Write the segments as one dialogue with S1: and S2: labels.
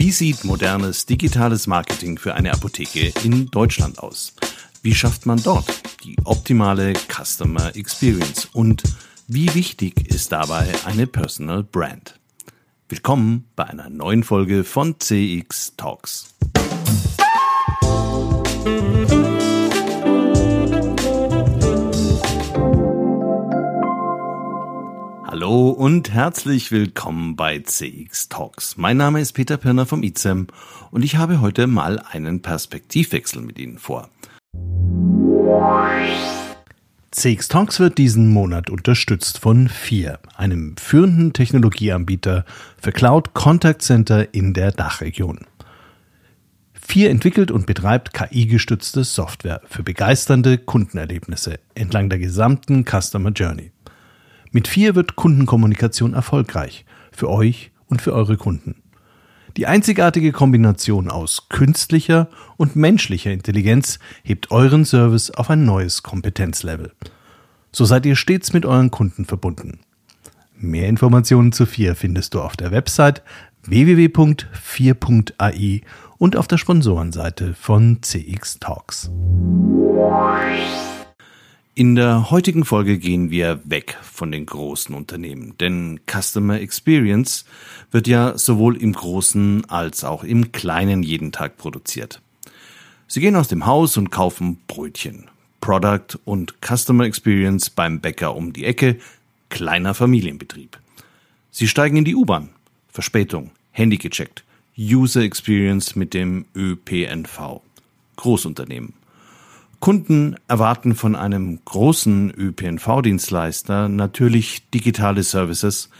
S1: Wie sieht modernes digitales Marketing für eine Apotheke in Deutschland aus? Wie schafft man dort die optimale Customer Experience? Und wie wichtig ist dabei eine Personal Brand? Willkommen bei einer neuen Folge von CX Talks. Hallo und herzlich willkommen bei CX Talks. Mein Name ist Peter Pirner vom ICEM und ich habe heute mal einen Perspektivwechsel mit Ihnen vor. CX Talks wird diesen Monat unterstützt von FIR, einem führenden Technologieanbieter für Cloud Contact Center in der Dachregion. FIR entwickelt und betreibt KI-gestützte Software für begeisternde Kundenerlebnisse entlang der gesamten Customer Journey. Mit vier wird Kundenkommunikation erfolgreich. Für euch und für eure Kunden. Die einzigartige Kombination aus künstlicher und menschlicher Intelligenz hebt euren Service auf ein neues Kompetenzlevel. So seid ihr stets mit euren Kunden verbunden. Mehr Informationen zu 4 findest du auf der Website www.4.ai und auf der Sponsorenseite von CX Talks. In der heutigen Folge gehen wir weg von den großen Unternehmen, denn Customer Experience wird ja sowohl im großen als auch im kleinen jeden Tag produziert. Sie gehen aus dem Haus und kaufen Brötchen. Product und Customer Experience beim Bäcker um die Ecke, kleiner Familienbetrieb. Sie steigen in die U-Bahn. Verspätung, Handy gecheckt. User Experience mit dem ÖPNV. Großunternehmen. Kunden erwarten von einem großen ÖPNV-Dienstleister natürlich digitale Services,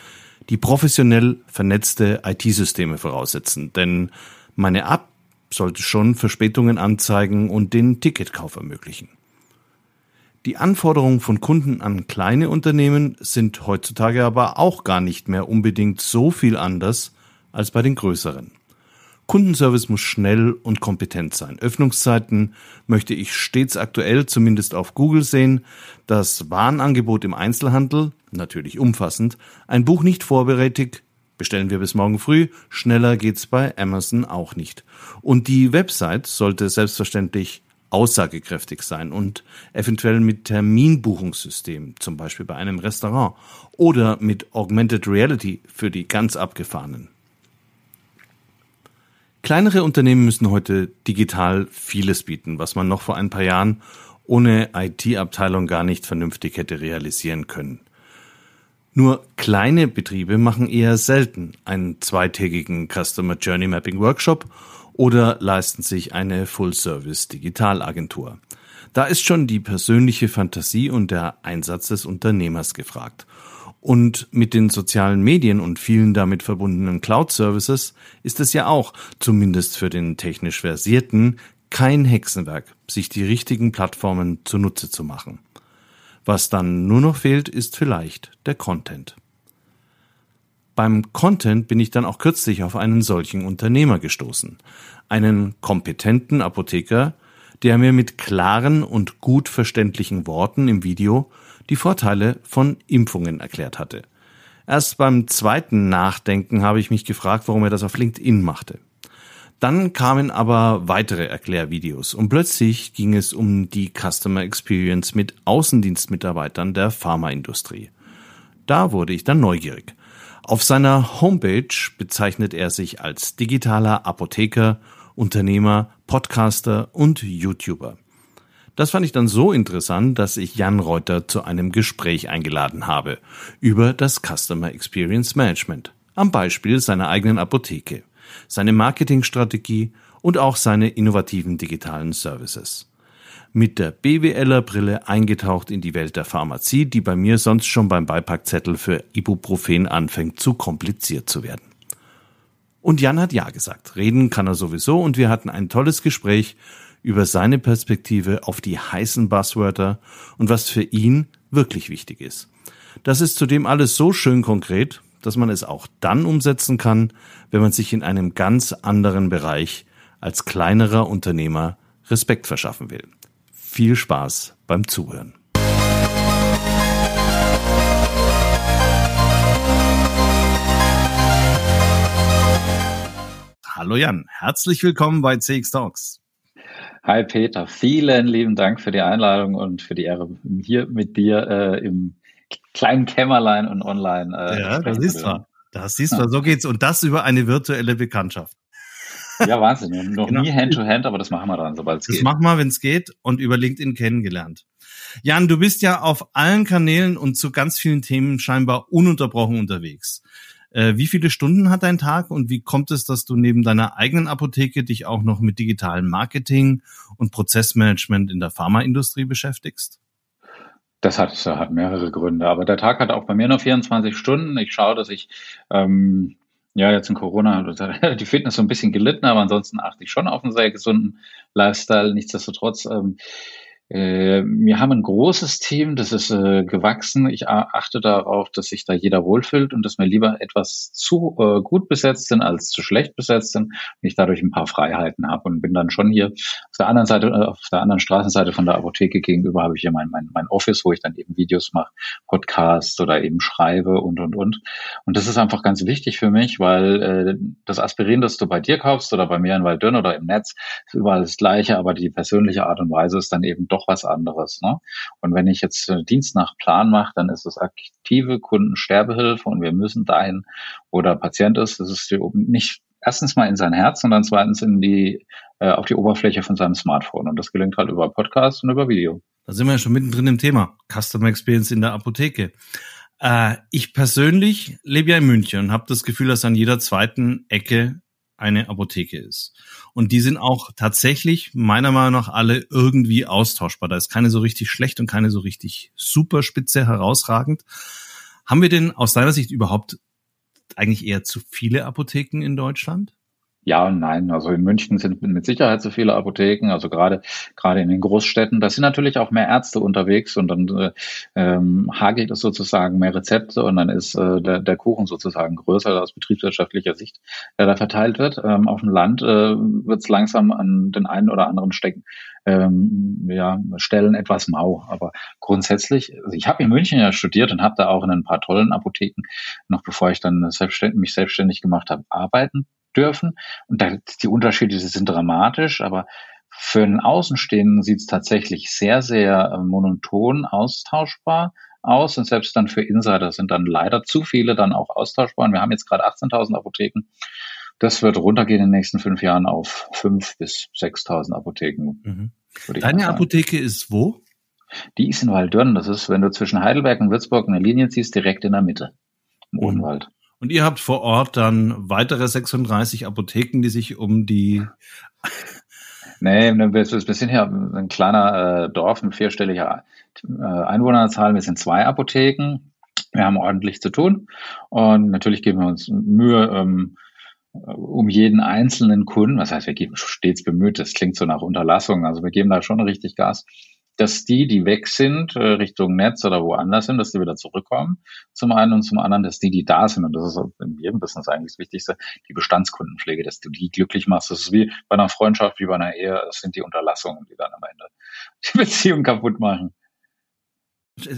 S1: die professionell vernetzte IT-Systeme voraussetzen, denn meine App sollte schon Verspätungen anzeigen und den Ticketkauf ermöglichen. Die Anforderungen von Kunden an kleine Unternehmen sind heutzutage aber auch gar nicht mehr unbedingt so viel anders als bei den größeren. Kundenservice muss schnell und kompetent sein. Öffnungszeiten möchte ich stets aktuell, zumindest auf Google sehen. Das Warenangebot im Einzelhandel, natürlich umfassend. Ein Buch nicht vorbereitet, bestellen wir bis morgen früh. Schneller geht's bei Amazon auch nicht. Und die Website sollte selbstverständlich aussagekräftig sein und eventuell mit Terminbuchungssystem, zum Beispiel bei einem Restaurant oder mit Augmented Reality für die ganz abgefahrenen. Kleinere Unternehmen müssen heute digital vieles bieten, was man noch vor ein paar Jahren ohne IT-Abteilung gar nicht vernünftig hätte realisieren können. Nur kleine Betriebe machen eher selten einen zweitägigen Customer Journey Mapping Workshop oder leisten sich eine Full-Service Digitalagentur. Da ist schon die persönliche Fantasie und der Einsatz des Unternehmers gefragt. Und mit den sozialen Medien und vielen damit verbundenen Cloud-Services ist es ja auch, zumindest für den technisch Versierten, kein Hexenwerk, sich die richtigen Plattformen zunutze zu machen. Was dann nur noch fehlt, ist vielleicht der Content. Beim Content bin ich dann auch kürzlich auf einen solchen Unternehmer gestoßen. Einen kompetenten Apotheker, der mir mit klaren und gut verständlichen Worten im Video die Vorteile von Impfungen erklärt hatte. Erst beim zweiten Nachdenken habe ich mich gefragt, warum er das auf LinkedIn machte. Dann kamen aber weitere Erklärvideos und plötzlich ging es um die Customer Experience mit Außendienstmitarbeitern der Pharmaindustrie. Da wurde ich dann neugierig. Auf seiner Homepage bezeichnet er sich als digitaler Apotheker, Unternehmer, Podcaster und YouTuber. Das fand ich dann so interessant, dass ich Jan Reuter zu einem Gespräch eingeladen habe über das Customer Experience Management am Beispiel seiner eigenen Apotheke, seine Marketingstrategie und auch seine innovativen digitalen Services. Mit der BWLer Brille eingetaucht in die Welt der Pharmazie, die bei mir sonst schon beim Beipackzettel für Ibuprofen anfängt zu kompliziert zu werden. Und Jan hat Ja gesagt. Reden kann er sowieso und wir hatten ein tolles Gespräch über seine Perspektive auf die heißen Buzzwörter und was für ihn wirklich wichtig ist. Das ist zudem alles so schön konkret, dass man es auch dann umsetzen kann, wenn man sich in einem ganz anderen Bereich als kleinerer Unternehmer Respekt verschaffen will. Viel Spaß beim Zuhören. Hallo Jan, herzlich willkommen bei CX Talks.
S2: Hi Peter, vielen lieben Dank für die Einladung und für die Ehre, hier mit dir äh, im kleinen Kämmerlein und online.
S1: Äh, ja, das siehst du. Das siehst du, so geht's. Und das über eine virtuelle Bekanntschaft.
S2: Ja, Wahnsinn. Noch genau. nie Hand-to-Hand, -hand, aber das machen wir dann, sobald es geht.
S1: Das machen wir, wenn es geht und über LinkedIn kennengelernt. Jan, du bist ja auf allen Kanälen und zu ganz vielen Themen scheinbar ununterbrochen unterwegs. Äh, wie viele Stunden hat dein Tag und wie kommt es, dass du neben deiner eigenen Apotheke dich auch noch mit digitalem Marketing und Prozessmanagement in der Pharmaindustrie beschäftigst?
S2: Das hat, hat mehrere Gründe, aber der Tag hat auch bei mir nur 24 Stunden. Ich schaue, dass ich ähm, ja, jetzt in Corona hat die Fitness so ein bisschen gelitten, aber ansonsten achte ich schon auf einen sehr gesunden Lifestyle. Nichtsdestotrotz ähm, äh, wir haben ein großes Team, das ist äh, gewachsen. Ich achte darauf, dass sich da jeder wohlfühlt und dass wir lieber etwas zu äh, gut besetzt sind als zu schlecht besetzt sind und ich dadurch ein paar Freiheiten habe und bin dann schon hier auf der anderen Seite, äh, auf der anderen Straßenseite von der Apotheke gegenüber habe ich hier mein, mein, mein Office, wo ich dann eben Videos mache, Podcasts oder eben schreibe und und und. Und das ist einfach ganz wichtig für mich, weil äh, das Aspirin, das du bei dir kaufst oder bei mir in Waldönn oder im Netz, ist überall das gleiche, aber die persönliche Art und Weise ist dann eben doch doch was anderes. Ne? Und wenn ich jetzt Dienst nach Plan mache, dann ist es aktive Kundensterbehilfe und wir müssen dahin, wo der Patient ist, das ist nicht erstens mal in sein Herz und dann zweitens in die äh, auf die Oberfläche von seinem Smartphone. Und das gelingt halt über Podcast und über Video.
S1: Da sind wir ja schon mittendrin im Thema. Customer Experience in der Apotheke. Äh, ich persönlich lebe ja in München und habe das Gefühl, dass an jeder zweiten Ecke eine Apotheke ist. Und die sind auch tatsächlich meiner Meinung nach alle irgendwie austauschbar. Da ist keine so richtig schlecht und keine so richtig super spitze herausragend. Haben wir denn aus deiner Sicht überhaupt eigentlich eher zu viele Apotheken in Deutschland?
S2: Ja und nein. Also in München sind mit Sicherheit so viele Apotheken, also gerade gerade in den Großstädten. Da sind natürlich auch mehr Ärzte unterwegs und dann äh, ähm, hagelt es sozusagen mehr Rezepte und dann ist äh, der, der Kuchen sozusagen größer aus betriebswirtschaftlicher Sicht, der da verteilt wird. Ähm, auf dem Land äh, wird es langsam an den einen oder anderen Stecken ähm, ja, Stellen etwas mau. Aber grundsätzlich, also ich habe in München ja studiert und habe da auch in ein paar tollen Apotheken, noch bevor ich dann selbstständig, mich selbstständig gemacht habe, arbeiten dürfen. Und da, die Unterschiede sind dramatisch, aber für einen Außenstehenden sieht es tatsächlich sehr, sehr äh, monoton austauschbar aus. Und selbst dann für Insider sind dann leider zu viele dann auch austauschbar. Und wir haben jetzt gerade 18.000 Apotheken. Das wird runtergehen in den nächsten fünf Jahren auf 5.000 bis 6.000 Apotheken.
S1: Mhm. Deine Apotheke ist wo?
S2: Die ist in Waldürn. Das ist, wenn du zwischen Heidelberg und Würzburg eine Linie ziehst, direkt in der Mitte. Im mhm. Odenwald.
S1: Und ihr habt vor Ort dann weitere 36 Apotheken, die sich um die
S2: Nee, wir sind hier ein kleiner äh, Dorf mit vierstelliger äh, Einwohnerzahl. Wir sind zwei Apotheken. Wir haben ordentlich zu tun. Und natürlich geben wir uns Mühe, ähm, um jeden einzelnen Kunden, was heißt, wir geben stets bemüht, das klingt so nach Unterlassung, also wir geben da schon richtig Gas, dass die, die weg sind, äh, Richtung Netz oder woanders sind, dass die wieder zurückkommen. Zum einen und zum anderen, dass die, die da sind, und das ist in jedem Business eigentlich das Wichtigste, die Bestandskundenpflege, dass du die glücklich machst. Das ist wie bei einer Freundschaft, wie bei einer Ehe, das sind die Unterlassungen, die dann am Ende die Beziehung kaputt machen.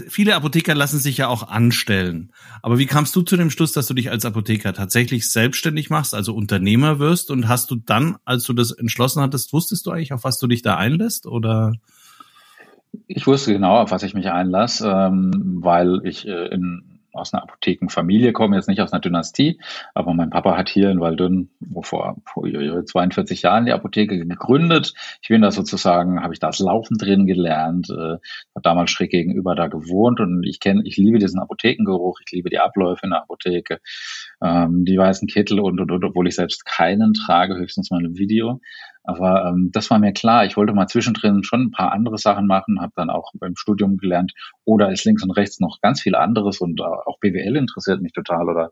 S1: Viele Apotheker lassen sich ja auch anstellen. Aber wie kamst du zu dem Schluss, dass du dich als Apotheker tatsächlich selbstständig machst, also Unternehmer wirst? Und hast du dann, als du das entschlossen hattest, wusstest du eigentlich, auf was du dich da einlässt? Oder?
S2: Ich wusste genau, auf was ich mich einlasse, ähm, weil ich äh, in aus einer Apothekenfamilie komme, jetzt nicht aus einer Dynastie, aber mein Papa hat hier in Waldünn vor, vor 42 Jahren die Apotheke gegründet. Ich bin da sozusagen, habe ich das Laufen drin gelernt, äh, habe damals schräg gegenüber da gewohnt und ich kenne, ich liebe diesen Apothekengeruch, ich liebe die Abläufe in der Apotheke, ähm, die weißen Kittel und, und, und, obwohl ich selbst keinen trage, höchstens mal ein Video. Aber ähm, das war mir klar. Ich wollte mal zwischendrin schon ein paar andere Sachen machen, habe dann auch beim Studium gelernt, oder ist links und rechts noch ganz viel anderes und äh, auch BWL interessiert mich total oder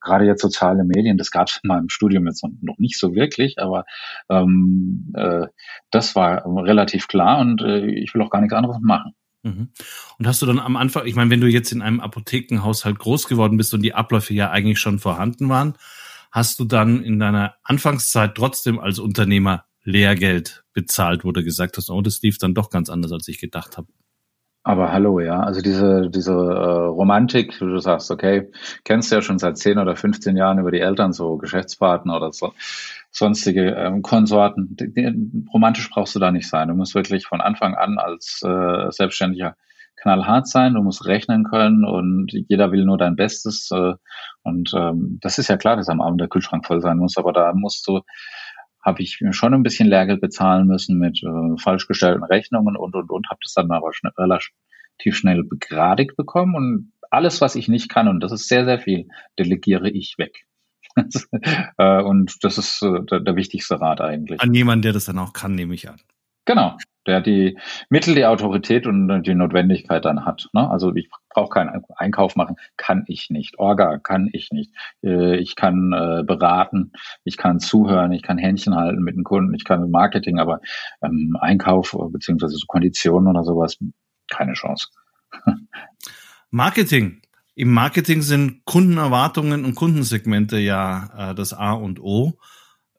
S2: gerade jetzt soziale Medien, das gab es in meinem Studium jetzt noch nicht so wirklich, aber ähm, äh, das war relativ klar und äh, ich will auch gar nichts anderes machen.
S1: Mhm. Und hast du dann am Anfang, ich meine, wenn du jetzt in einem Apothekenhaushalt groß geworden bist und die Abläufe ja eigentlich schon vorhanden waren, hast du dann in deiner Anfangszeit trotzdem als Unternehmer Lehrgeld bezahlt, wo du gesagt hast, oh, das lief dann doch ganz anders, als ich gedacht habe.
S2: Aber hallo, ja. Also diese, diese äh, Romantik, du sagst, okay, kennst du ja schon seit 10 oder 15 Jahren über die Eltern, so Geschäftspartner oder so, sonstige ähm, Konsorten. Romantisch brauchst du da nicht sein. Du musst wirklich von Anfang an als äh, Selbstständiger knallhart sein, du musst rechnen können und jeder will nur dein Bestes. Äh, und ähm, das ist ja klar, dass am Abend der Kühlschrank voll sein muss, aber da musst du habe ich schon ein bisschen Lehrgeld bezahlen müssen mit äh, falsch gestellten Rechnungen und und und habe das dann aber schnell, relativ schnell begradigt bekommen und alles, was ich nicht kann und das ist sehr sehr viel, delegiere ich weg. äh, und das ist äh, der, der wichtigste Rat eigentlich.
S1: An jemanden, der das dann auch kann, nehme ich an.
S2: Genau, der die Mittel, die Autorität und die Notwendigkeit dann hat. Ne? Also ich brauche keinen Einkauf machen, kann ich nicht. Orga kann ich nicht. Äh, ich kann äh, beraten, ich kann zuhören, ich kann Händchen halten mit den Kunden, ich kann Marketing, aber ähm, Einkauf beziehungsweise so Konditionen oder sowas, keine Chance.
S1: Marketing. Im Marketing sind Kundenerwartungen und Kundensegmente ja äh, das A und O.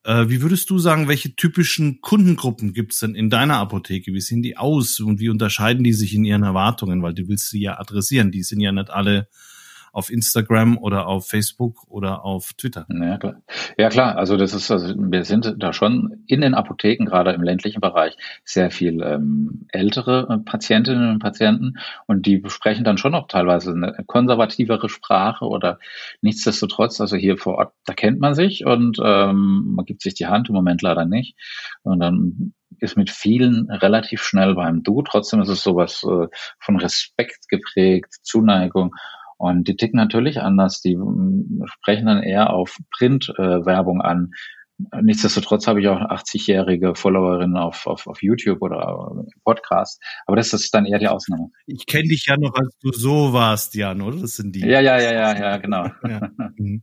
S1: Äh, wie würdest du sagen, welche typischen Kundengruppen gibt es denn in deiner Apotheke? Wie sehen die aus und wie unterscheiden die sich in ihren Erwartungen? Weil du willst sie ja adressieren. Die sind ja nicht alle auf Instagram oder auf Facebook oder auf Twitter.
S2: Ja klar. Ja klar, also das ist, also wir sind da schon in den Apotheken, gerade im ländlichen Bereich, sehr viel ähm, ältere äh, Patientinnen und Patienten und die sprechen dann schon auch teilweise eine konservativere Sprache oder nichtsdestotrotz, also hier vor Ort, da kennt man sich und ähm, man gibt sich die Hand, im Moment leider nicht. Und dann ist mit vielen relativ schnell beim Du. Trotzdem ist es sowas äh, von Respekt geprägt, Zuneigung. Und die ticken natürlich anders. Die mm, sprechen dann eher auf Print-Werbung äh, an. Nichtsdestotrotz habe ich auch 80-jährige Followerinnen auf, auf, auf YouTube oder Podcast. Aber das ist dann eher die Ausnahme.
S1: Ich kenne dich ja noch, als du so warst, Jan, oder? Das sind die.
S2: Ja, ja, ja, ja, ja, genau. Ja. Mhm.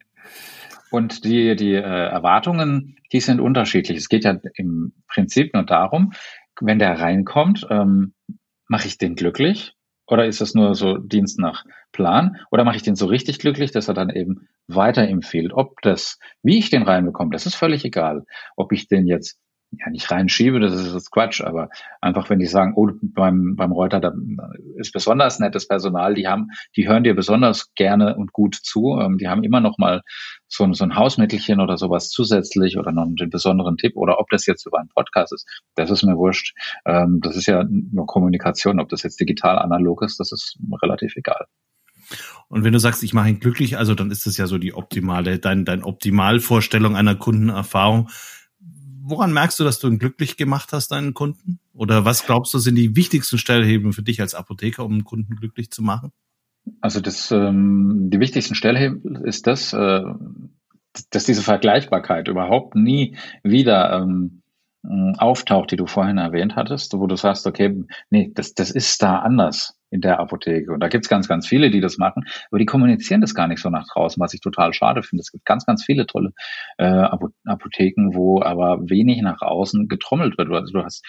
S2: Und die, die äh, Erwartungen, die sind unterschiedlich. Es geht ja im Prinzip nur darum, wenn der reinkommt, ähm, mache ich den glücklich oder ist das nur so Dienst nach Plan? Oder mache ich den so richtig glücklich, dass er dann eben weiterempfiehlt? Ob das, wie ich den reinbekomme, das ist völlig egal. Ob ich den jetzt ja nicht reinschiebe, das ist jetzt Quatsch, aber einfach wenn die sagen, oh, beim, beim Reuter, da ist besonders nettes Personal, die haben, die hören dir besonders gerne und gut zu, ähm, die haben immer noch mal so, ein so ein Hausmittelchen oder sowas zusätzlich oder noch einen besonderen Tipp oder ob das jetzt über einen Podcast ist, das ist mir wurscht. Ähm, das ist ja nur Kommunikation, ob das jetzt digital, analog ist, das ist relativ egal.
S1: Und wenn du sagst, ich mache ihn glücklich, also dann ist das ja so die optimale, dein, dein Optimalvorstellung einer Kundenerfahrung woran merkst du, dass du ihn glücklich gemacht hast, deinen Kunden? Oder was glaubst du, sind die wichtigsten Stellheben für dich als Apotheker, um einen Kunden glücklich zu machen?
S2: Also das, ähm, die wichtigsten Stellheben ist das, äh, dass diese Vergleichbarkeit überhaupt nie wieder ähm, auftaucht, die du vorhin erwähnt hattest, wo du sagst, okay, nee, das, das ist da anders in der Apotheke. Und da gibt's ganz, ganz viele, die das machen, aber die kommunizieren das gar nicht so nach draußen, was ich total schade finde. Es gibt ganz, ganz viele tolle äh, Apotheken, wo aber wenig nach außen getrommelt wird. Also du hast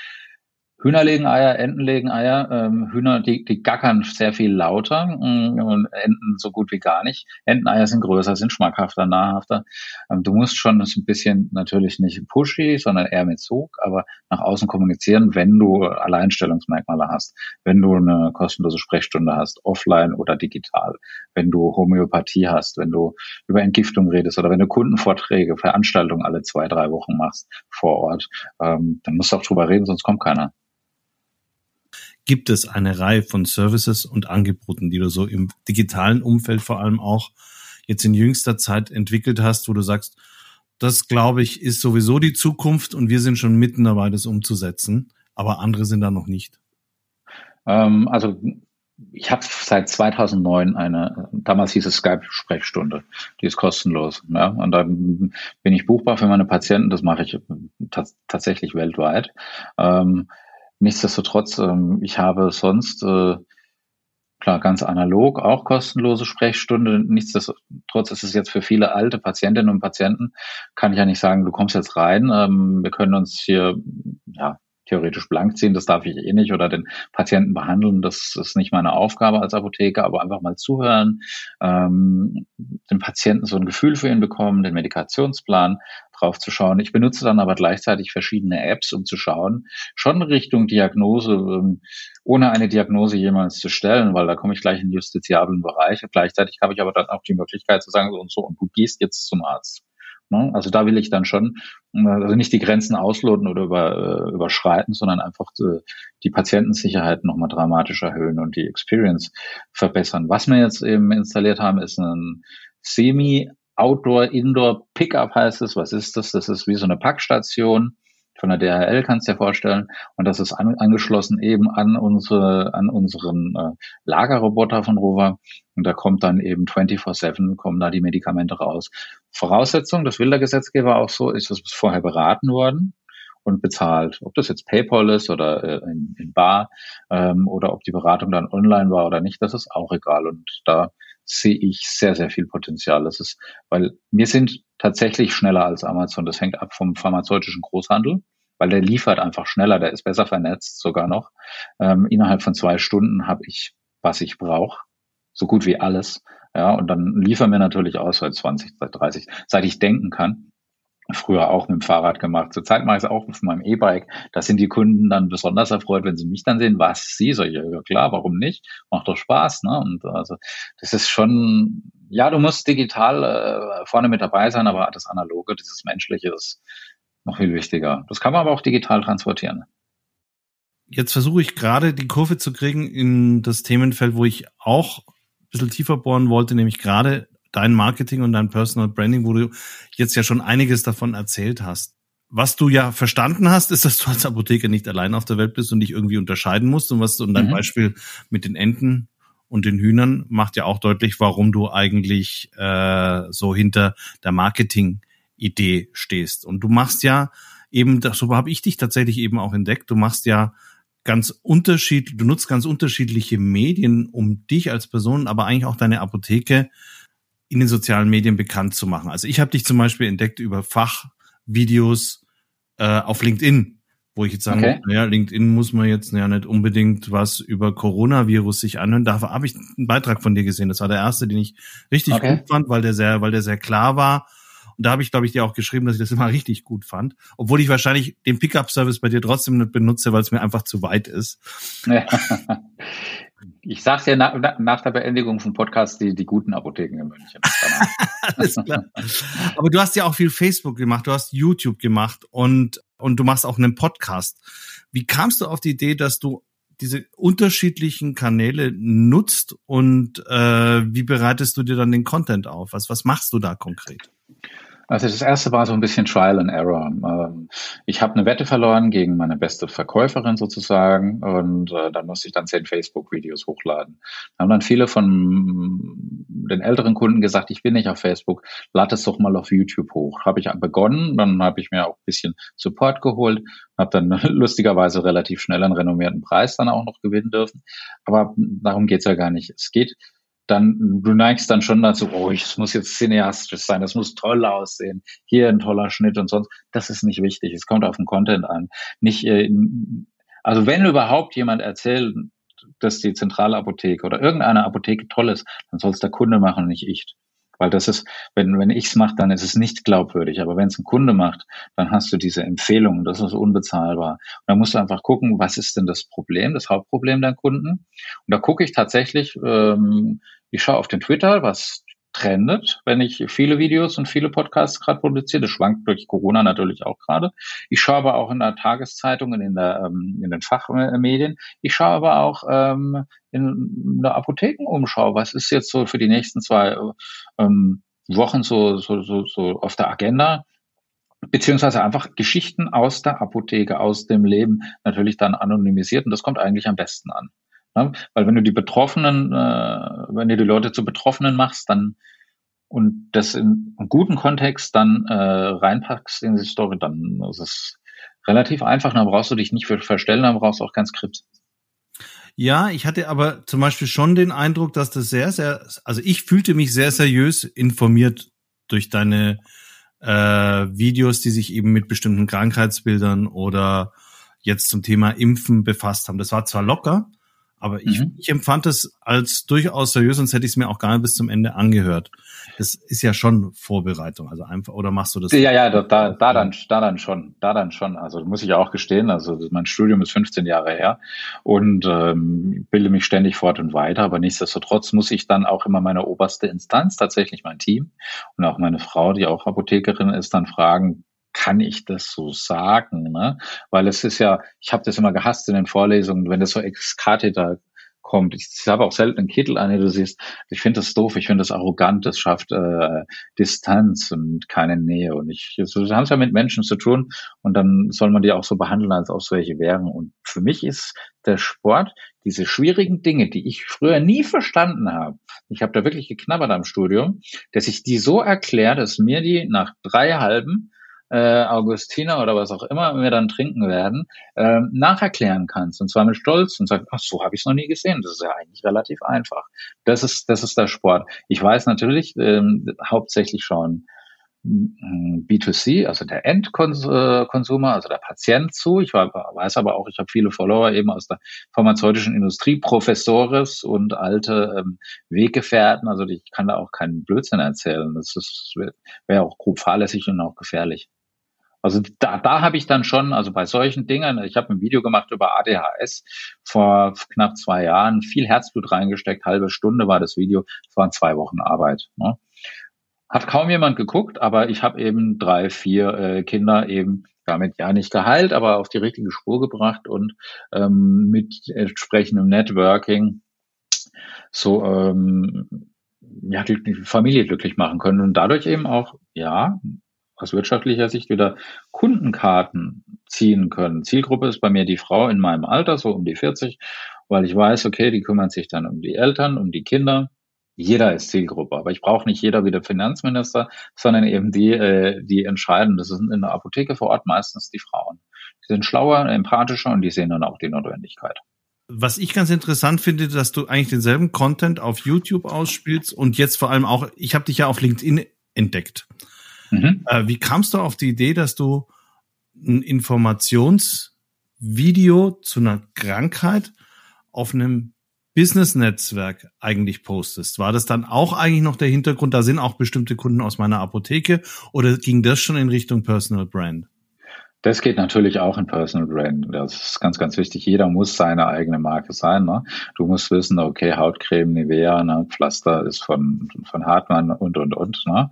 S2: Hühner legen Eier, Enten legen Eier. Ähm, Hühner, die, die gackern sehr viel lauter mm, und Enten so gut wie gar nicht. Enteneier sind größer, sind schmackhafter, nahrhafter. Ähm, du musst schon das ein bisschen natürlich nicht pushy, sondern eher mit Zug, aber nach außen kommunizieren, wenn du Alleinstellungsmerkmale hast, wenn du eine kostenlose Sprechstunde hast, offline oder digital, wenn du Homöopathie hast, wenn du über Entgiftung redest oder wenn du Kundenvorträge, Veranstaltungen alle zwei, drei Wochen machst vor Ort, ähm, dann musst du auch drüber reden, sonst kommt keiner
S1: gibt es eine Reihe von Services und Angeboten, die du so im digitalen Umfeld vor allem auch jetzt in jüngster Zeit entwickelt hast, wo du sagst, das glaube ich ist sowieso die Zukunft und wir sind schon mitten dabei, das umzusetzen, aber andere sind da noch nicht.
S2: Ähm, also ich habe seit 2009 eine, damals hieß es Skype-Sprechstunde, die ist kostenlos. Ja? Und da bin ich buchbar für meine Patienten, das mache ich tatsächlich weltweit. Ähm, Nichtsdestotrotz, ähm, ich habe sonst, äh, klar, ganz analog auch kostenlose Sprechstunde. Nichtsdestotrotz ist es jetzt für viele alte Patientinnen und Patienten, kann ich ja nicht sagen, du kommst jetzt rein, ähm, wir können uns hier, ja, theoretisch blank ziehen, das darf ich eh nicht, oder den Patienten behandeln, das ist nicht meine Aufgabe als Apotheker, aber einfach mal zuhören, ähm, den Patienten so ein Gefühl für ihn bekommen, den Medikationsplan drauf zu schauen. Ich benutze dann aber gleichzeitig verschiedene Apps, um zu schauen, schon Richtung Diagnose, ähm, ohne eine Diagnose jemals zu stellen, weil da komme ich gleich in den justiziablen Bereich. Gleichzeitig habe ich aber dann auch die Möglichkeit zu sagen, so und so, und du gehst jetzt zum Arzt. Ne? Also da will ich dann schon, äh, also nicht die Grenzen ausloten oder über, äh, überschreiten, sondern einfach äh, die Patientensicherheit nochmal dramatisch erhöhen und die Experience verbessern. Was wir jetzt eben installiert haben, ist ein Semi Outdoor, Indoor Pickup heißt es. Was ist das? Das ist wie so eine Packstation von der DHL, kannst du dir vorstellen. Und das ist an, angeschlossen eben an unsere, an unseren äh, Lagerroboter von Rover. Und da kommt dann eben 24-7, kommen da die Medikamente raus. Voraussetzung, das will der Gesetzgeber auch so, ist, es vorher beraten worden und bezahlt. Ob das jetzt PayPal ist oder äh, in, in Bar ähm, oder ob die Beratung dann online war oder nicht, das ist auch egal. Und da sehe ich sehr, sehr viel Potenzial. Das ist, weil wir sind tatsächlich schneller als Amazon. Das hängt ab vom pharmazeutischen Großhandel, weil der liefert einfach schneller, der ist besser vernetzt sogar noch. Ähm, innerhalb von zwei Stunden habe ich, was ich brauche, so gut wie alles. Ja, und dann liefern wir natürlich aus seit 20, seit 30, seit ich denken kann früher auch mit dem Fahrrad gemacht. Zurzeit mache ich es auch auf meinem E-Bike. Da sind die Kunden dann besonders erfreut, wenn sie mich dann sehen. Was sie so? Ja, klar, warum nicht? Macht doch Spaß, ne? Und also das ist schon, ja, du musst digital äh, vorne mit dabei sein, aber das Analoge, dieses Menschliche ist noch viel wichtiger. Das kann man aber auch digital transportieren.
S1: Jetzt versuche ich gerade die Kurve zu kriegen in das Themenfeld, wo ich auch ein bisschen tiefer bohren wollte, nämlich gerade dein Marketing und dein Personal Branding, wo du jetzt ja schon einiges davon erzählt hast. Was du ja verstanden hast, ist, dass du als Apotheker nicht allein auf der Welt bist und dich irgendwie unterscheiden musst. Und was und dein mhm. Beispiel mit den Enten und den Hühnern macht ja auch deutlich, warum du eigentlich äh, so hinter der Marketing-Idee stehst. Und du machst ja eben, so habe ich dich tatsächlich eben auch entdeckt, du machst ja ganz unterschiedlich, du nutzt ganz unterschiedliche Medien, um dich als Person, aber eigentlich auch deine Apotheke in den sozialen Medien bekannt zu machen. Also ich habe dich zum Beispiel entdeckt über Fachvideos äh, auf LinkedIn, wo ich jetzt sage, okay. naja, LinkedIn muss man jetzt ja nicht unbedingt was über Coronavirus sich anhören. Da habe ich einen Beitrag von dir gesehen. Das war der erste, den ich richtig okay. gut fand, weil der sehr, weil der sehr klar war. Und da habe ich, glaube ich, dir auch geschrieben, dass ich das immer richtig gut fand. Obwohl ich wahrscheinlich den Pickup-Service bei dir trotzdem nicht benutze, weil es mir einfach zu weit ist.
S2: Ich sag's ja nach, nach der Beendigung vom Podcast die, die guten Apotheken in München. Alles
S1: klar. Aber du hast ja auch viel Facebook gemacht, du hast YouTube gemacht und, und du machst auch einen Podcast. Wie kamst du auf die Idee, dass du diese unterschiedlichen Kanäle nutzt und äh, wie bereitest du dir dann den Content auf? Was, was machst du da konkret?
S2: Also das erste war so ein bisschen Trial and Error. Ähm, ich habe eine Wette verloren gegen meine beste Verkäuferin sozusagen und äh, dann musste ich dann zehn Facebook-Videos hochladen. Da haben dann viele von den älteren Kunden gesagt, ich bin nicht auf Facebook, lad es doch mal auf YouTube hoch. Habe ich begonnen, dann habe ich mir auch ein bisschen Support geholt, habe dann lustigerweise relativ schnell einen renommierten Preis dann auch noch gewinnen dürfen. Aber darum geht's ja gar nicht. Es geht dann, du neigst dann schon dazu, oh, es muss jetzt cineastisch sein, das muss toll aussehen, hier ein toller Schnitt und sonst. Das ist nicht wichtig. Es kommt auf den Content an. Nicht, äh, also wenn überhaupt jemand erzählt, dass die zentrale Apotheke oder irgendeine Apotheke toll ist, dann soll es der Kunde machen, nicht ich. Weil das ist, wenn, wenn ich es mache, dann ist es nicht glaubwürdig. Aber wenn es ein Kunde macht, dann hast du diese Empfehlung, das ist unbezahlbar. Und da musst du einfach gucken, was ist denn das Problem, das Hauptproblem der Kunden. Und da gucke ich tatsächlich, ähm, ich schaue auf den Twitter, was trendet, wenn ich viele Videos und viele Podcasts gerade produziere. Das schwankt durch Corona natürlich auch gerade. Ich schaue aber auch in der Tageszeitung und in, der, ähm, in den Fachmedien. Ich schaue aber auch ähm, in der Apothekenumschau. Was ist jetzt so für die nächsten zwei ähm, Wochen so, so, so, so auf der Agenda? beziehungsweise einfach Geschichten aus der Apotheke, aus dem Leben, natürlich dann anonymisiert und das kommt eigentlich am besten an. Ne? Weil wenn du die Betroffenen, äh, wenn du die Leute zu Betroffenen machst, dann und das in einem guten Kontext dann äh, reinpackst in die Story, dann ist es relativ einfach. Dann brauchst du dich nicht für verstellen, dann brauchst du auch kein Skript.
S1: Ja, ich hatte aber zum Beispiel schon den Eindruck, dass das sehr, sehr, also ich fühlte mich sehr seriös informiert durch deine äh, Videos, die sich eben mit bestimmten Krankheitsbildern oder jetzt zum Thema Impfen befasst haben. Das war zwar locker, aber ich, mhm. ich empfand es als durchaus seriös, sonst hätte ich es mir auch gar nicht bis zum Ende angehört. Das ist ja schon Vorbereitung, also einfach, oder machst du das?
S2: Ja, ja, da, da, da dann, da dann schon, da dann schon. Also muss ich auch gestehen, also mein Studium ist 15 Jahre her und ähm, bilde mich ständig fort und weiter, aber nichtsdestotrotz muss ich dann auch immer meine oberste Instanz, tatsächlich mein Team und auch meine Frau, die auch Apothekerin ist, dann fragen, kann ich das so sagen? Ne? Weil es ist ja, ich habe das immer gehasst in den Vorlesungen, wenn das so ex cathedra kommt. Ich, ich habe auch selten einen Kittel an, du siehst, ich finde das doof, ich finde das arrogant, das schafft äh, Distanz und keine Nähe. Und ich, so, haben es ja mit Menschen zu tun und dann soll man die auch so behandeln, als ob es welche wären. Und für mich ist der Sport diese schwierigen Dinge, die ich früher nie verstanden habe. Ich habe da wirklich geknabbert am Studium, dass ich die so erkläre, dass mir die nach drei halben äh, Augustiner oder was auch immer wir dann trinken werden, äh, nacherklären kannst. Und zwar mit Stolz und sagst, ach, so habe ich es noch nie gesehen. Das ist ja eigentlich relativ einfach. Das ist, das ist der Sport. Ich weiß natürlich ähm, hauptsächlich schon mm, B2C, also der Endkonsumer, also der Patient zu. Ich weiß aber auch, ich habe viele Follower eben aus der pharmazeutischen Industrie, Professores und alte ähm, Weggefährten. Also ich kann da auch keinen Blödsinn erzählen. Das wäre auch grob fahrlässig und auch gefährlich. Also da, da habe ich dann schon, also bei solchen Dingen, ich habe ein Video gemacht über ADHS vor knapp zwei Jahren, viel Herzblut reingesteckt, halbe Stunde war das Video, es waren zwei Wochen Arbeit. Ne? Hat kaum jemand geguckt, aber ich habe eben drei, vier äh, Kinder eben damit ja nicht geheilt, aber auf die richtige Spur gebracht und ähm, mit entsprechendem Networking so ähm, ja, die Familie glücklich machen können und dadurch eben auch, ja, aus wirtschaftlicher Sicht wieder Kundenkarten ziehen können. Zielgruppe ist bei mir die Frau in meinem Alter, so um die 40, weil ich weiß, okay, die kümmern sich dann um die Eltern, um die Kinder. Jeder ist Zielgruppe, aber ich brauche nicht jeder wie der Finanzminister, sondern eben die, äh, die entscheiden. Das sind in der Apotheke vor Ort meistens die Frauen. Die sind schlauer, empathischer und die sehen dann auch die Notwendigkeit.
S1: Was ich ganz interessant finde, dass du eigentlich denselben Content auf YouTube ausspielst und jetzt vor allem auch, ich habe dich ja auf LinkedIn entdeckt. Mhm. Äh, wie kamst du auf die Idee, dass du ein Informationsvideo zu einer Krankheit auf einem Business-Netzwerk eigentlich postest? War das dann auch eigentlich noch der Hintergrund? Da sind auch bestimmte Kunden aus meiner Apotheke oder ging das schon in Richtung Personal Brand?
S2: Das geht natürlich auch in Personal Brand. Das ist ganz, ganz wichtig. Jeder muss seine eigene Marke sein. Ne? Du musst wissen, okay, Hautcreme, Nivea, ne? Pflaster ist von, von Hartmann und, und, und. Ne?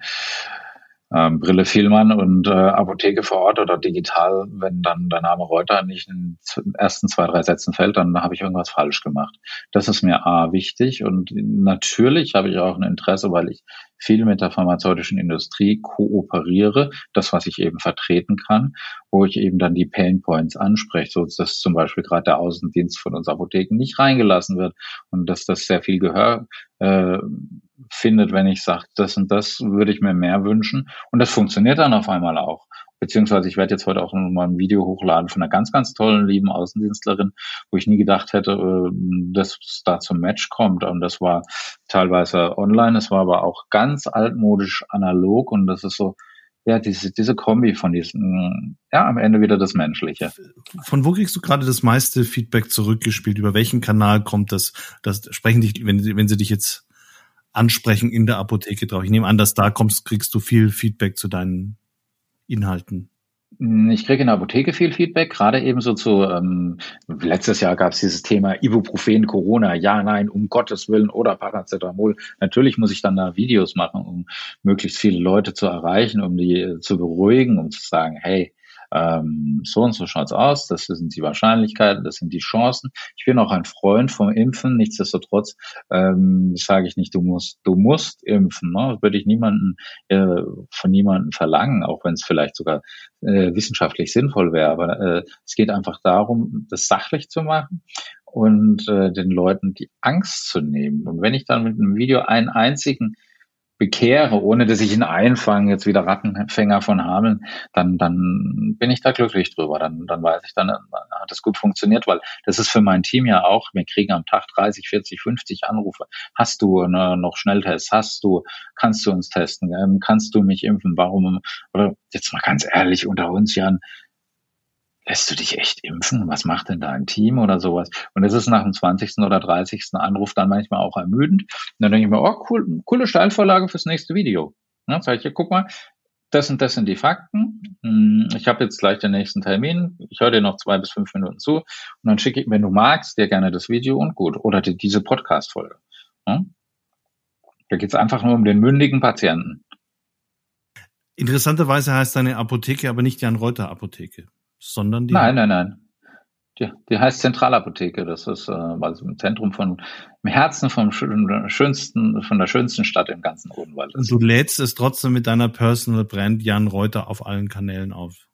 S2: Ähm, Brille Vielmann und äh, Apotheke vor Ort oder digital, wenn dann der Name Reuter nicht in den ersten zwei, drei Sätzen fällt, dann habe ich irgendwas falsch gemacht. Das ist mir A wichtig und natürlich habe ich auch ein Interesse, weil ich viel mit der pharmazeutischen Industrie kooperiere, das, was ich eben vertreten kann, wo ich eben dann die Pain Points anspreche, so dass zum Beispiel gerade der Außendienst von uns Apotheken nicht reingelassen wird und dass das sehr viel Gehör äh, findet, wenn ich sage, das und das würde ich mir mehr wünschen. Und das funktioniert dann auf einmal auch. Beziehungsweise ich werde jetzt heute auch noch mal ein Video hochladen von einer ganz, ganz tollen, lieben Außendienstlerin, wo ich nie gedacht hätte, äh, dass es da zum Match kommt. Und das war teilweise online, es war aber auch ganz altmodisch analog und das ist so, ja, diese, diese Kombi von diesen, ja, am Ende wieder das Menschliche.
S1: Von wo kriegst du gerade das meiste Feedback zurückgespielt? Über welchen Kanal kommt das? Das sprechen dich, wenn, wenn sie dich jetzt ansprechen in der Apotheke drauf. Ich nehme an, dass da kommst, kriegst du viel Feedback zu deinen Inhalten.
S2: Ich kriege in der Apotheke viel Feedback, gerade eben so zu, ähm, letztes Jahr gab es dieses Thema Ibuprofen, Corona, ja, nein, um Gottes Willen oder Paracetamol. Natürlich muss ich dann da Videos machen, um möglichst viele Leute zu erreichen, um die äh, zu beruhigen, um zu sagen, hey, ähm, so und so schaut's aus, das sind die Wahrscheinlichkeiten, das sind die Chancen. Ich bin auch ein Freund vom Impfen, nichtsdestotrotz ähm, sage ich nicht, du musst, du musst impfen. Ne? Das würde ich niemanden äh, von niemanden verlangen, auch wenn es vielleicht sogar äh, wissenschaftlich sinnvoll wäre. Aber äh, es geht einfach darum, das sachlich zu machen und äh, den Leuten die Angst zu nehmen. Und wenn ich dann mit einem Video einen einzigen bekehre, ohne dass ich ihn einfange, jetzt wieder Rattenfänger von Hameln, dann, dann bin ich da glücklich drüber. Dann, dann weiß ich, dann hat es gut funktioniert, weil das ist für mein Team ja auch, wir kriegen am Tag 30, 40, 50 Anrufe. Hast du ne, noch Schnelltests? Hast du, kannst du uns testen? Ähm, kannst du mich impfen? Warum? Oder jetzt mal ganz ehrlich unter uns, Jan, lässt du dich echt impfen? Was macht denn da ein Team oder sowas? Und es ist nach dem 20. oder 30. Anruf dann manchmal auch ermüdend. Und dann denke ich mir, oh, cool, coole Steilvorlage fürs nächste Video. Ja, sag ich, ja, guck mal, das und das sind die Fakten. Hm, ich habe jetzt gleich den nächsten Termin. Ich höre dir noch zwei bis fünf Minuten zu. Und dann schicke ich, wenn du magst, dir gerne das Video und gut. Oder die, diese Podcast-Folge. Ja? Da geht es einfach nur um den mündigen Patienten.
S1: Interessanterweise heißt deine Apotheke aber nicht Jan Reuter Apotheke sondern die.
S2: Nein, nein, nein. Die, die heißt Zentralapotheke. Das ist äh, also im Zentrum von, im Herzen vom schönsten, von der schönsten Stadt im ganzen Odenwald.
S1: Und du lädst es trotzdem mit deiner Personal Brand Jan Reuter auf allen Kanälen auf.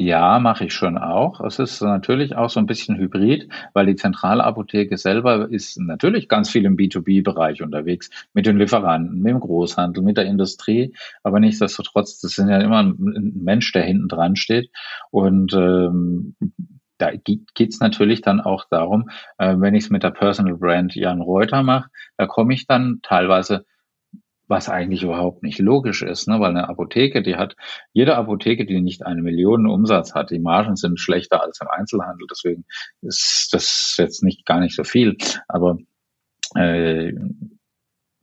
S2: Ja, mache ich schon auch. Es ist natürlich auch so ein bisschen hybrid, weil die Zentralapotheke selber ist natürlich ganz viel im B2B-Bereich unterwegs, mit den Lieferanten, mit dem Großhandel, mit der Industrie. Aber nichtsdestotrotz, das sind ja immer ein Mensch, der hinten dran steht. Und ähm, da geht's natürlich dann auch darum, äh, wenn ich es mit der Personal Brand Jan Reuter mache, da komme ich dann teilweise was eigentlich überhaupt nicht logisch ist, ne? weil eine Apotheke, die hat, jede Apotheke, die nicht eine Million Umsatz hat, die Margen sind schlechter als im Einzelhandel, deswegen ist das jetzt nicht gar nicht so viel. Aber äh,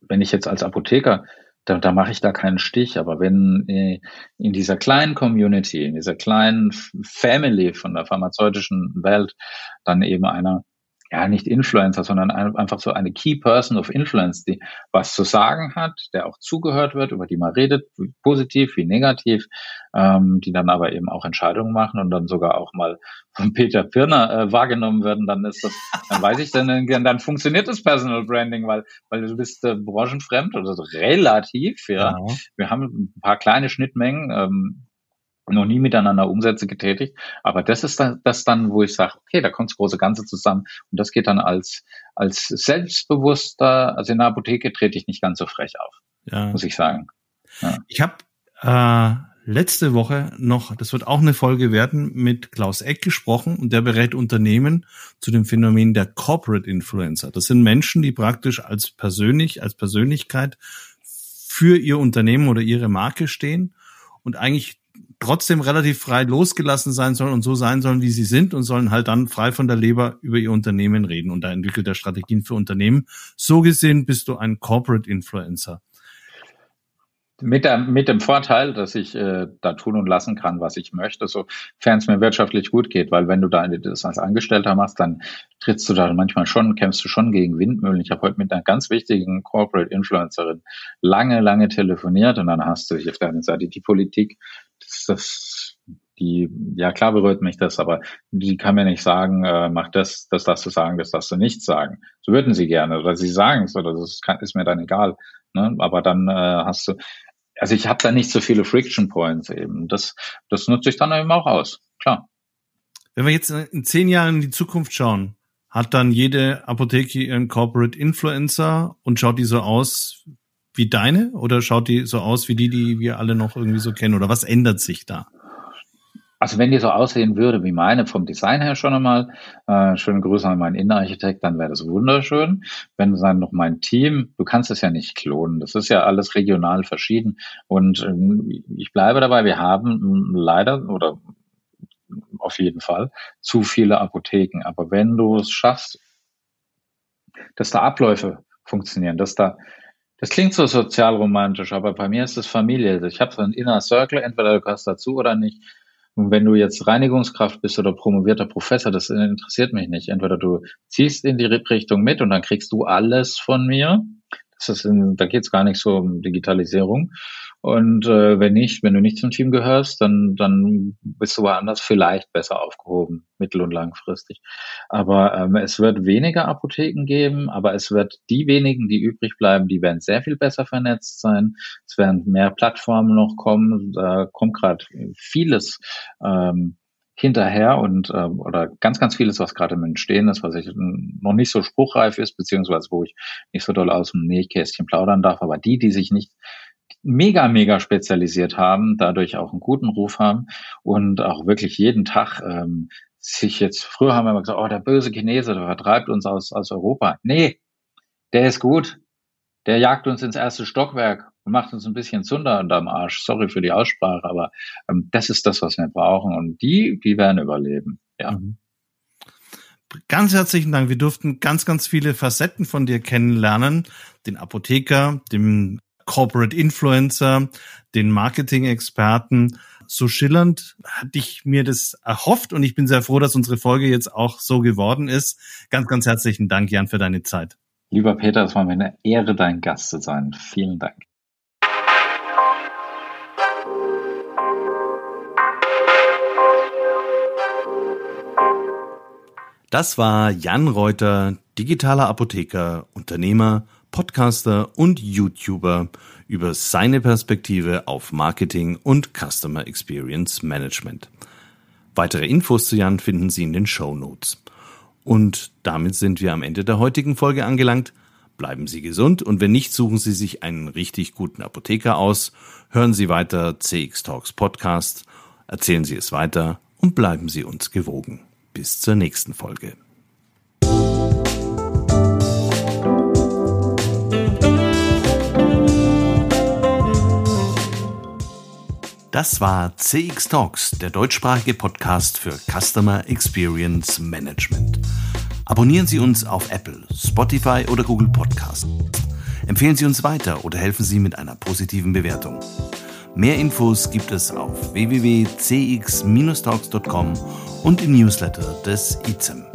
S2: wenn ich jetzt als Apotheker da, da mache ich da keinen Stich. Aber wenn äh, in dieser kleinen Community, in dieser kleinen Family von der pharmazeutischen Welt dann eben einer ja, nicht Influencer, sondern einfach so eine Key Person of Influence, die was zu sagen hat, der auch zugehört wird, über die man redet, wie positiv wie negativ, ähm, die dann aber eben auch Entscheidungen machen und dann sogar auch mal von Peter Pirner äh, wahrgenommen werden, dann ist das, dann weiß ich dann, dann funktioniert das Personal Branding, weil, weil du bist äh, branchenfremd oder so relativ, ja. ja. Wir haben ein paar kleine Schnittmengen, ähm, noch nie miteinander Umsätze getätigt. Aber das ist dann, das dann, wo ich sage, okay, da kommt das große Ganze zusammen. Und das geht dann als, als selbstbewusster, also in der Apotheke trete ich nicht ganz so frech auf, ja. muss ich sagen.
S1: Ja. Ich habe äh, letzte Woche noch, das wird auch eine Folge werden, mit Klaus Eck gesprochen und der berät Unternehmen zu dem Phänomen der Corporate Influencer. Das sind Menschen, die praktisch als persönlich, als Persönlichkeit für ihr Unternehmen oder ihre Marke stehen und eigentlich trotzdem relativ frei losgelassen sein sollen und so sein sollen, wie sie sind und sollen halt dann frei von der Leber über ihr Unternehmen reden. Und da entwickelt er Strategien für Unternehmen. So gesehen bist du ein Corporate Influencer.
S2: Mit, der, mit dem Vorteil, dass ich äh, da tun und lassen kann, was ich möchte, sofern es mir wirtschaftlich gut geht, weil wenn du da das als Angestellter machst, dann trittst du da manchmal schon, kämpfst du schon gegen Windmühlen. Ich habe heute mit einer ganz wichtigen Corporate Influencerin lange, lange telefoniert und dann hast du auf der einen Seite die Politik, das, die, ja klar berührt mich das, aber die kann mir nicht sagen, äh, mach das, das darfst du sagen, das darfst du nicht sagen. So würden sie gerne, oder sie sagen es, oder das kann, ist mir dann egal. Ne? Aber dann äh, hast du, also ich habe da nicht so viele Friction Points eben. Das, das nutze ich dann eben auch aus, klar.
S1: Wenn wir jetzt in zehn Jahren in die Zukunft schauen, hat dann jede Apotheke ihren Corporate Influencer und schaut die so aus wie deine oder schaut die so aus wie die, die wir alle noch irgendwie so kennen? Oder was ändert sich da?
S2: Also wenn die so aussehen würde wie meine, vom Design her schon einmal, äh, schöne Grüße an meinen Innenarchitekt, dann wäre das wunderschön. Wenn dann noch mein Team, du kannst es ja nicht klonen, das ist ja alles regional verschieden. Und äh, ich bleibe dabei, wir haben hm, leider oder auf jeden Fall zu viele Apotheken. Aber wenn du es schaffst, dass da Abläufe funktionieren, dass da das klingt so sozialromantisch, aber bei mir ist es Familie. Ich habe so einen Inner Circle, entweder du gehörst dazu oder nicht. Und wenn du jetzt Reinigungskraft bist oder promovierter Professor, das interessiert mich nicht. Entweder du ziehst in die Richtung mit und dann kriegst du alles von mir. Das ist in, da geht es gar nicht so um Digitalisierung. Und äh, wenn nicht, wenn du nicht zum Team gehörst, dann, dann bist du woanders vielleicht besser aufgehoben, mittel- und langfristig. Aber ähm, es wird weniger Apotheken geben, aber es wird die wenigen, die übrig bleiben, die werden sehr viel besser vernetzt sein. Es werden mehr Plattformen noch kommen. Da kommt gerade vieles. Ähm, hinterher und äh, oder ganz, ganz vieles, was gerade im Entstehen ist, was ich noch nicht so spruchreif ist, beziehungsweise wo ich nicht so doll aus dem Nähkästchen plaudern darf, aber die, die sich nicht mega, mega spezialisiert haben, dadurch auch einen guten Ruf haben und auch wirklich jeden Tag ähm, sich jetzt, früher haben wir immer gesagt, oh, der böse Chinese, der vertreibt uns aus, aus Europa. Nee, der ist gut. Der jagt uns ins erste Stockwerk und macht uns ein bisschen Zunder unterm Arsch. Sorry für die Aussprache, aber ähm, das ist das, was wir brauchen. Und die, die werden überleben. Ja. Mhm.
S1: Ganz herzlichen Dank. Wir durften ganz, ganz viele Facetten von dir kennenlernen. Den Apotheker, den Corporate Influencer, den Marketing-Experten. So schillernd hatte ich mir das erhofft und ich bin sehr froh, dass unsere Folge jetzt auch so geworden ist. Ganz, ganz herzlichen Dank, Jan, für deine Zeit.
S2: Lieber Peter, es war mir eine Ehre, dein Gast zu sein. Vielen Dank.
S1: Das war Jan Reuter, digitaler Apotheker, Unternehmer, Podcaster und YouTuber über seine Perspektive auf Marketing und Customer Experience Management. Weitere Infos zu Jan finden Sie in den Show Notes. Und damit sind wir am Ende der heutigen Folge angelangt. Bleiben Sie gesund und wenn nicht, suchen Sie sich einen richtig guten Apotheker aus, hören Sie weiter CX Talks Podcast, erzählen Sie es weiter und bleiben Sie uns gewogen. Bis zur nächsten Folge. Das war CX Talks, der deutschsprachige Podcast für Customer Experience Management. Abonnieren Sie uns auf Apple, Spotify oder Google Podcast. Empfehlen Sie uns weiter oder helfen Sie mit einer positiven Bewertung. Mehr Infos gibt es auf www.cx-talks.com und im Newsletter des ICEM.